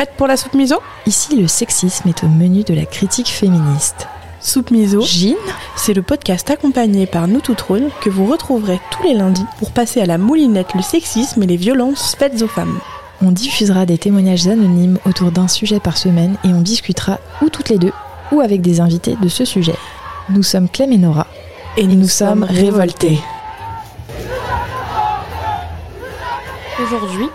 Prête pour la soupe miso Ici, le sexisme est au menu de la critique féministe. Soupe miso, Jean c'est le podcast accompagné par nous toutes rôles que vous retrouverez tous les lundis pour passer à la moulinette le sexisme et les violences faites aux femmes. On diffusera des témoignages anonymes autour d'un sujet par semaine et on discutera ou toutes les deux ou avec des invités de ce sujet. Nous sommes Clem et Nora Et nous, sommes révoltés. Aujourd'hui,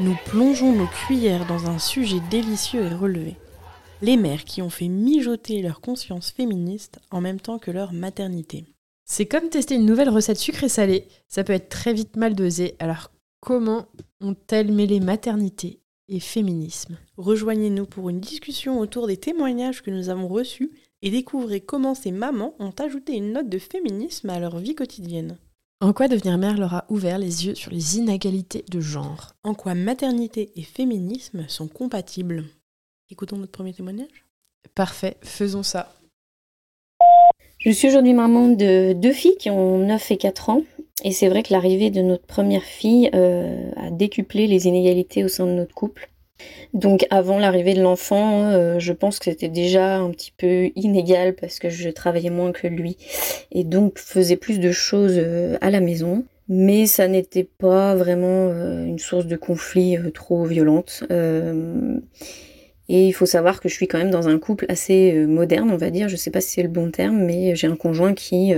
nous plongeons nos cuillères dans un sujet délicieux et relevé. Les mères qui ont fait mijoter leur conscience féministe en même temps que leur maternité. C'est comme tester une nouvelle recette sucrée salée. Ça peut être très vite mal dosé. Alors, comment ont-elles mêlé maternité et féminisme? Rejoignez-nous pour une discussion autour des témoignages que nous avons reçus et découvrez comment ces mamans ont ajouté une note de féminisme à leur vie quotidienne. En quoi devenir mère leur a ouvert les yeux sur les inégalités de genre? En quoi maternité et féminisme sont compatibles? Écoutons notre premier témoignage. Parfait, faisons ça. Je suis aujourd'hui maman de deux filles qui ont 9 et 4 ans. Et c'est vrai que l'arrivée de notre première fille euh, a décuplé les inégalités au sein de notre couple. Donc avant l'arrivée de l'enfant, euh, je pense que c'était déjà un petit peu inégal parce que je travaillais moins que lui et donc faisais plus de choses euh, à la maison. Mais ça n'était pas vraiment euh, une source de conflit trop violente. Et il faut savoir que je suis quand même dans un couple assez moderne, on va dire. Je sais pas si c'est le bon terme, mais j'ai un conjoint qui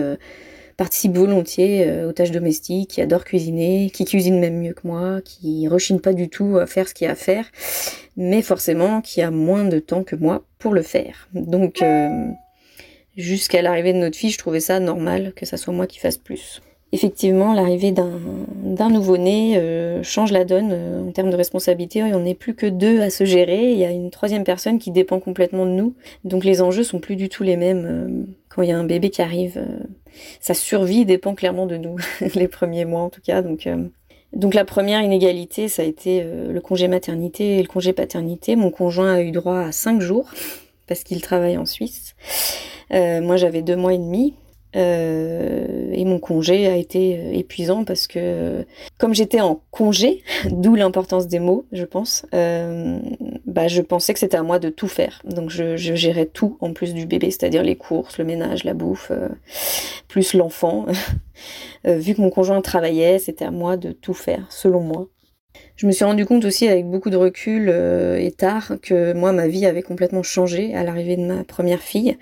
participe volontiers euh, aux tâches domestiques, qui adore cuisiner, qui cuisine même mieux que moi, qui rechigne pas du tout à faire ce qu'il y a à faire, mais forcément qui a moins de temps que moi pour le faire. Donc euh, jusqu'à l'arrivée de notre fille, je trouvais ça normal que ça soit moi qui fasse plus. Effectivement, l'arrivée d'un nouveau-né euh, change la donne en termes de responsabilité. On n'est plus que deux à se gérer. Il y a une troisième personne qui dépend complètement de nous. Donc les enjeux sont plus du tout les mêmes quand il y a un bébé qui arrive. Sa survie dépend clairement de nous, les premiers mois en tout cas. Donc, euh, donc la première inégalité, ça a été euh, le congé maternité et le congé paternité. Mon conjoint a eu droit à cinq jours parce qu'il travaille en Suisse. Euh, moi, j'avais deux mois et demi. Euh, et mon congé a été euh, épuisant parce que euh, comme j'étais en congé, d'où l'importance des mots, je pense, bah, je pensais que c'était à moi de tout faire. Donc je, gérais tout en plus du bébé, c'est-à-dire les courses, le ménage, la bouffe, plus l'enfant. Vu que mon conjoint travaillait, c'était à moi de tout faire, selon moi. Je me suis rendu compte aussi avec beaucoup de recul et tard que moi ma vie avait complètement changé à l'arrivée de ma première fille.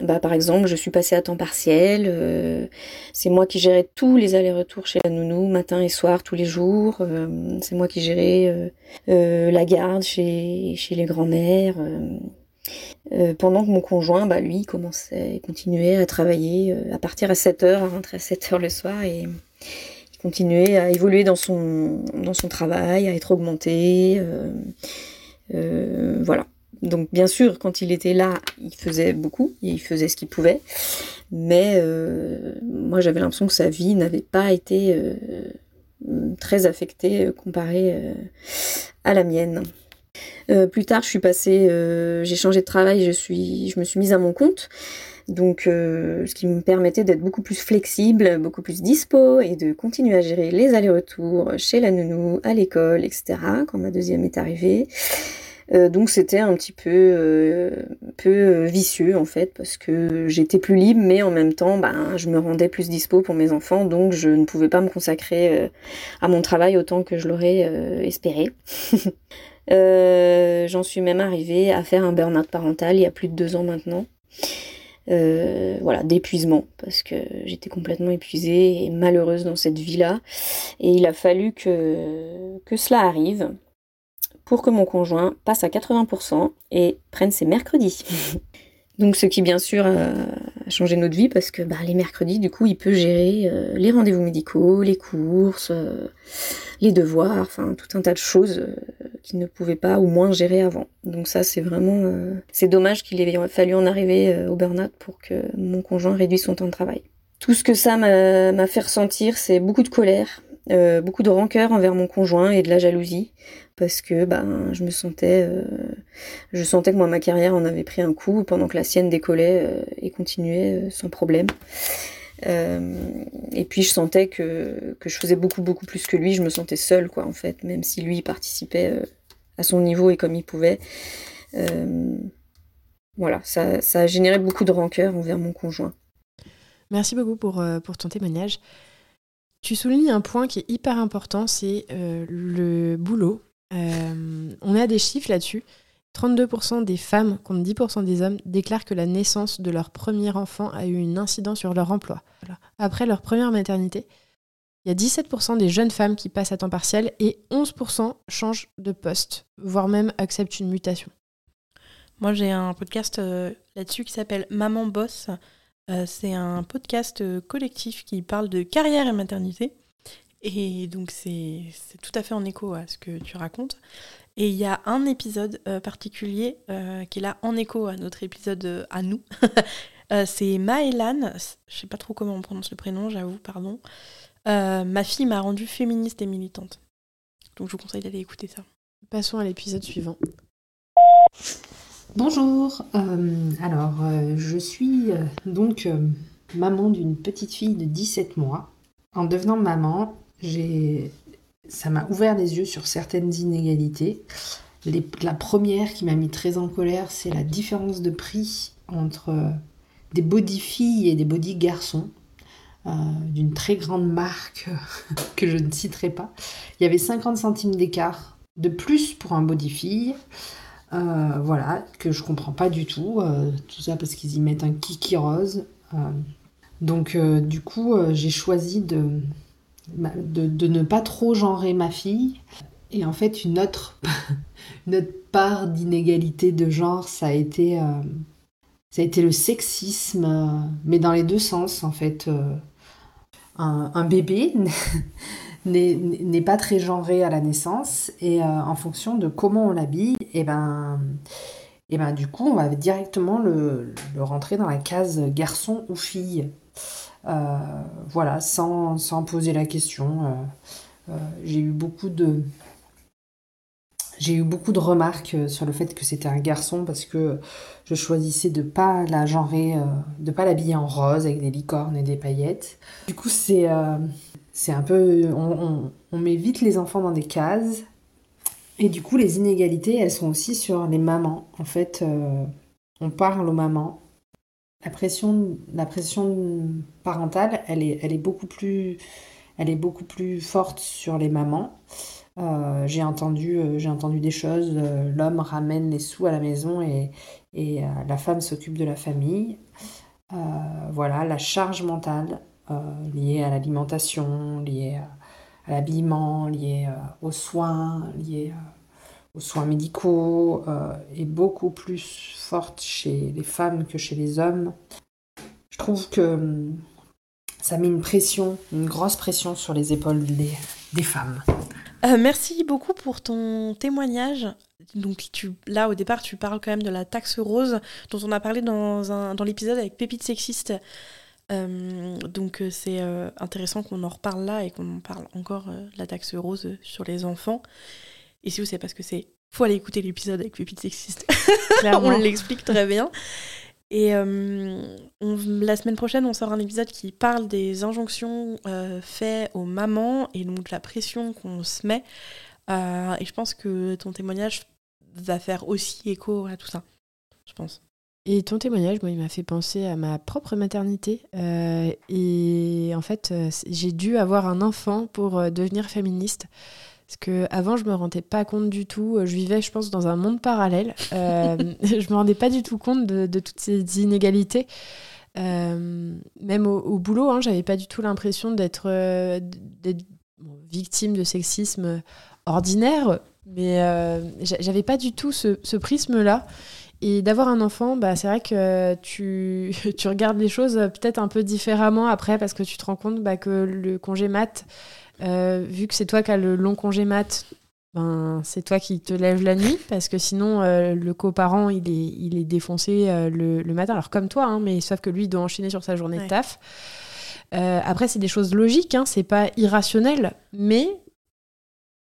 Bah, par exemple, je suis passée à temps partiel. euh, c'est moi qui gérais tous les allers-retours chez la nounou, matin et soir, tous les jours. euh, c'est moi qui gérais euh, la garde chez, chez les grands-mères. pendant que mon conjoint, bah, lui, commençait, continuait à travailler, à partir à 7 heures, à rentrer à 7 heures le soir et il continuait à évoluer dans son, dans son travail, à être augmenté. voilà. Donc bien sûr, quand il était là, il faisait beaucoup, et il faisait ce qu'il pouvait, mais euh, moi j'avais l'impression que sa vie n'avait pas été euh, très affectée euh, comparée à la mienne. Plus tard, je suis passée, j'ai changé de travail, je suis, je me suis mise à mon compte, donc ce qui me permettait d'être beaucoup plus flexible, beaucoup plus dispo et de continuer à gérer les allers-retours chez la nounou, à l'école, etc. Quand ma deuxième est arrivée. Euh, donc c'était un petit peu, euh, peu euh, vicieux en fait parce que j'étais plus libre mais en même temps ben, je me rendais plus dispo pour mes enfants donc je ne pouvais pas me consacrer à mon travail autant que je l'aurais espéré. J'en suis même arrivée à faire un burn-out parental il y a plus de deux ans maintenant. Voilà, d'épuisement parce que j'étais complètement épuisée et malheureuse dans cette vie-là. Et il a fallu que, que cela arrive pour que mon conjoint passe à 80% et prenne ses mercredis. Donc ce qui bien sûr a changé notre vie parce que bah, les mercredis du coup il peut gérer euh, les rendez-vous médicaux, les courses, euh, les devoirs, enfin tout un tas de choses euh, qu'il ne pouvait pas ou moins gérer avant. Donc ça c'est vraiment euh, c'est dommage qu'il ait fallu en arriver euh, au burn-out pour que mon conjoint réduise son temps de travail. Tout ce que ça m'a fait ressentir c'est beaucoup de colère, euh, beaucoup de rancœur envers mon conjoint et de la jalousie parce que ben je me sentais euh, je sentais que moi ma carrière en avait pris un coup pendant que la sienne décollait euh, et continuait sans problème et puis je sentais que, que je faisais beaucoup beaucoup plus que lui je me sentais seule quoi en fait même si lui participait à son niveau et comme il pouvait. voilà, ça, ça, a généré beaucoup de rancœur envers mon conjoint. Merci beaucoup pour, pour ton témoignage. Tu soulignes un point qui est hyper important, c'est le boulot. on a des chiffres là-dessus. 32% des femmes contre 10% des hommes déclarent que la naissance de leur premier enfant a eu une incidence sur leur emploi. Après leur première maternité, il y a 17% des jeunes femmes qui passent à temps partiel et 11% changent de poste, voire même acceptent une mutation. Moi, j'ai un podcast euh, là-dessus qui s'appelle Maman Boss. Euh, c'est un podcast euh, collectif qui parle de carrière et maternité. Et donc, c'est tout à fait en écho à ce que tu racontes. Et il y a un épisode euh, particulier qui est là en écho à notre épisode à nous. c'est Maëlan, je sais pas trop comment on prononce le prénom, j'avoue, pardon. ma fille m'a rendue féministe et militante. Donc je vous conseille d'aller écouter ça. Passons à l'épisode suivant. Bonjour, alors je suis donc maman d'une petite fille de 17 mois. En devenant maman, ça m'a ouvert les yeux sur certaines inégalités. la première qui m'a mis très en colère, c'est la différence de prix entre euh, des body filles et des body garçons. Euh, d'une très grande marque que je ne citerai pas. Il y avait 50 centimes d'écart de plus pour un body fille. Euh, voilà, que je comprends pas du tout. tout ça parce qu'ils y mettent un kiki rose. donc, du coup, j'ai choisi de, de, ne pas trop genrer ma fille. Et en fait, une autre, part d'inégalité de genre, ça a été, euh, ça a été le sexisme, euh, mais dans les deux sens, en fait. Euh, un, bébé n'est pas très genré à la naissance, et en fonction de comment on l'habille, et eh ben, et eh ben du coup, on va directement le, le rentrer dans la case garçon ou fille. Euh, voilà, sans, poser la question. Euh, euh, j'ai eu beaucoup de j'ai eu beaucoup de remarques sur le fait que c'était un garçon parce que je choisissais de pas la genrer, de pas l'habiller en rose avec des licornes et des paillettes. Du coup, c'est c'est un peu, on, on, met vite les enfants dans des cases. Et du coup, les inégalités, elles sont aussi sur les mamans. En fait, on parle aux mamans la pression, la pression parentale, elle est, elle est, beaucoup, plus, elle est beaucoup plus forte sur les mamans. Euh, j'ai entendu, euh, j'ai entendu des choses, euh, l'homme ramène les sous à la maison et, et la femme s'occupe de la famille. voilà, la charge mentale liée à l'alimentation, liée à, l'habillement, liée aux soins, liée aux soins médicaux euh, est beaucoup plus forte chez les femmes que chez les hommes. Je trouve que hum, ça met une pression, une grosse pression sur les épaules des, femmes. Euh, merci beaucoup pour ton témoignage. Donc là, au départ, tu parles quand même de la taxe rose dont on a parlé dans, dans l'épisode avec Pépite Sexiste. Euh, donc c'est intéressant qu'on en reparle là et qu'on en parle encore de la taxe rose sur les enfants. Et si vous savez pas ce que c'est, faut aller écouter l'épisode avec Pépite Sexiste. on l'explique très bien. Et euh, la semaine prochaine, on sort un épisode qui parle des injonctions euh, faites aux mamans et donc la pression qu'on se met. Euh, et je pense que ton témoignage va faire aussi écho à tout ça. Je pense. Et ton témoignage, moi, il m'a fait penser à ma propre maternité. et en fait, j'ai dû avoir un enfant pour devenir féministe. Parce que avant, je me rendais pas compte du tout. Je vivais, je pense, dans un monde parallèle. Euh, je me rendais pas du tout compte de, toutes ces inégalités. Euh, même au, boulot, hein, j'avais pas du tout l'impression d'être euh, victime de sexisme ordinaire, mais j'avais pas du tout ce, prisme-là. Et d'avoir un enfant, bah, c'est vrai que tu, tu regardes les choses peut-être un peu différemment après parce que tu te rends compte bah, que le congé mat, euh, vu que c'est toi qui as le long congé mat, ben, c'est toi qui te lèves la nuit parce que sinon euh, le coparent il est, il est défoncé euh, le, matin. Alors comme toi, hein, mais sauf que lui il doit enchaîner sur sa journée de taf. après c'est des choses logiques, hein, c'est pas irrationnel, mais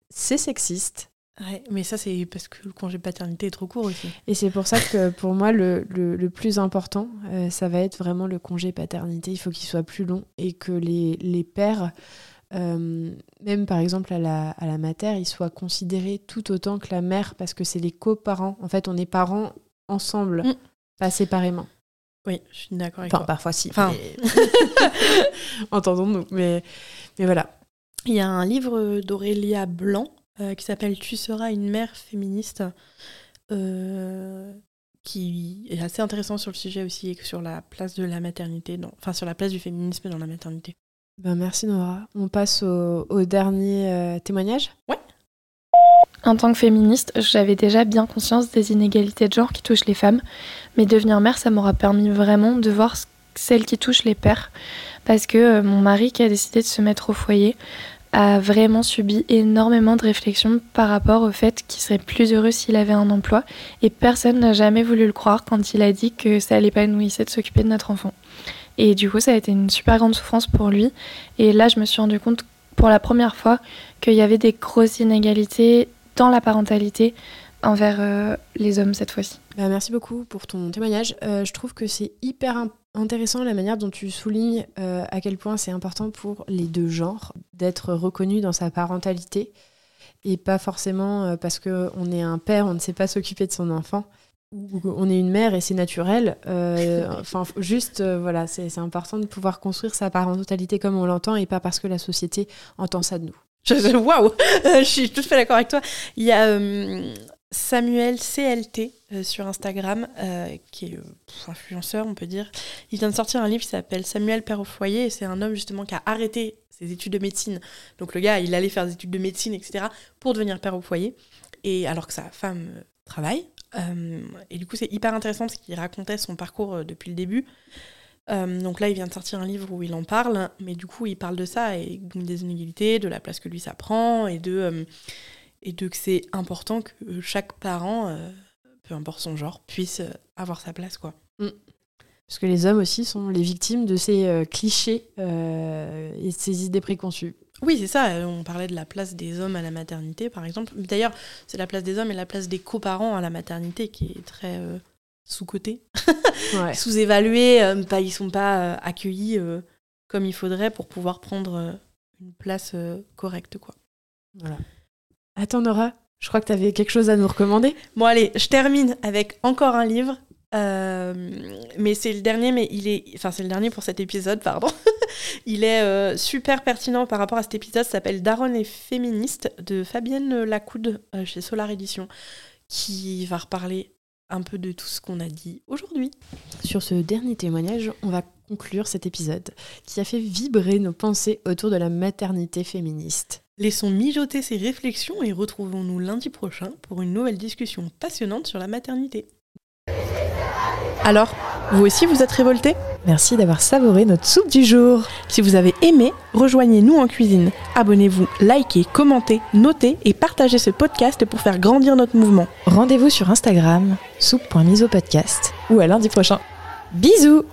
c'est sexiste. Mais ça, c'est parce que le congé paternité est trop court aussi. Et c'est pour ça que pour moi, le, le, plus important, ça va être vraiment le congé paternité. Il faut qu'il soit plus long et que les, les pères même par exemple à la, à la mater, ils soient considérés tout autant que la mère parce que c'est les coparents. En fait, on est parents ensemble, Mm. pas séparément. Oui, je suis d'accord avec Enfin, toi. parfois si. Enfin. mais- Entendons-nous. Mais, mais voilà. Il y a un livre d'Aurélia Blanc euh, qui s'appelle Tu seras une mère féministe, euh, qui est assez intéressant sur le sujet aussi et sur la place de la maternité, dans, enfin sur la place du féminisme dans la maternité. Ben, merci Nora. On passe au, au dernier euh, témoignage. En tant que féministe, j'avais déjà bien conscience des inégalités de genre qui touchent les femmes, mais devenir mère, ça m'aura permis vraiment de voir ce- celles qui touchent les pères, parce que euh, mon mari qui a décidé de se mettre au foyer a vraiment subi énormément de réflexions par rapport au fait qu'il serait plus heureux s'il avait un emploi, et personne n'a jamais voulu le croire quand il a dit que ça l'épanouissait de s'occuper de notre enfant. Et du coup, ça a été une super grande souffrance pour lui, et là, je me suis rendu compte pour la première fois qu'il y avait des grosses inégalités dans la parentalité envers euh, les hommes cette fois-ci. Bah, merci beaucoup pour ton témoignage. Euh, je trouve que c'est hyper intéressant la manière dont tu soulignes euh, à quel point c'est important pour les deux genres d'être reconnu dans sa parentalité et pas forcément euh, parce qu'on est un père, on ne sait pas s'occuper de son enfant ou on est une mère et c'est naturel. Euh, Enfin, juste, voilà, c'est important de pouvoir construire sa parentalité comme on l'entend et pas parce que la société entend ça de nous. Waouh Je suis tout à fait d'accord avec toi. Il y a euh, Samuel CLT euh, sur Instagram, euh, qui est euh, influenceur, on peut dire. Il vient de sortir un livre qui s'appelle Samuel Père au foyer, et c'est un homme justement qui a arrêté ses études de médecine. Donc le gars, il allait faire des études de médecine, etc., pour devenir père au foyer, et alors que sa femme travaille. Et du coup, c'est hyper intéressant parce qu'il racontait son parcours depuis le début. Donc là, il vient de sortir un livre où il en parle, mais du coup, il parle de ça et des inégalités, de la place que lui ça prend et de, et de que c'est important que chaque parent, euh, peu importe son genre, puisse euh, avoir sa place, quoi. Parce que les hommes aussi sont les victimes de ces euh, clichés euh, et de ces idées préconçues. Oui, c'est ça. euh, On parlait de la place des hommes à la maternité, par exemple. D'ailleurs, c'est la place des hommes et la place des coparents à la maternité qui est très euh, sous-cotée, Ouais. sous-évaluée. euh, pas, ils sont pas euh, accueillis euh, comme il faudrait pour pouvoir prendre euh, une place euh, correcte, quoi. Voilà. Attends Nora, je crois que tu avais quelque chose à nous recommander. Bon, allez, je termine avec encore un livre. Euh, mais c'est le dernier, mais il est. Enfin, c'est le dernier pour cet épisode, pardon. il est euh, super pertinent par rapport à cet épisode. S'appelle Daron et féministe de Fabienne Lacoude euh, chez Solar Edition, qui va reparler un peu de tout ce qu'on a dit aujourd'hui. Sur ce dernier témoignage, on va conclure cet épisode qui a fait vibrer nos pensées autour de la maternité féministe. Laissons mijoter ces réflexions et retrouvons-nous lundi prochain pour une nouvelle discussion passionnante sur la maternité. Alors, vous aussi vous êtes révoltés? Merci d'avoir savouré notre soupe du jour. Si vous avez aimé, rejoignez-nous en cuisine. Abonnez-vous, likez, commentez, notez et partagez ce podcast pour faire grandir notre mouvement. Rendez-vous sur Instagram, soupe.misopodcast ou à lundi prochain. Bisous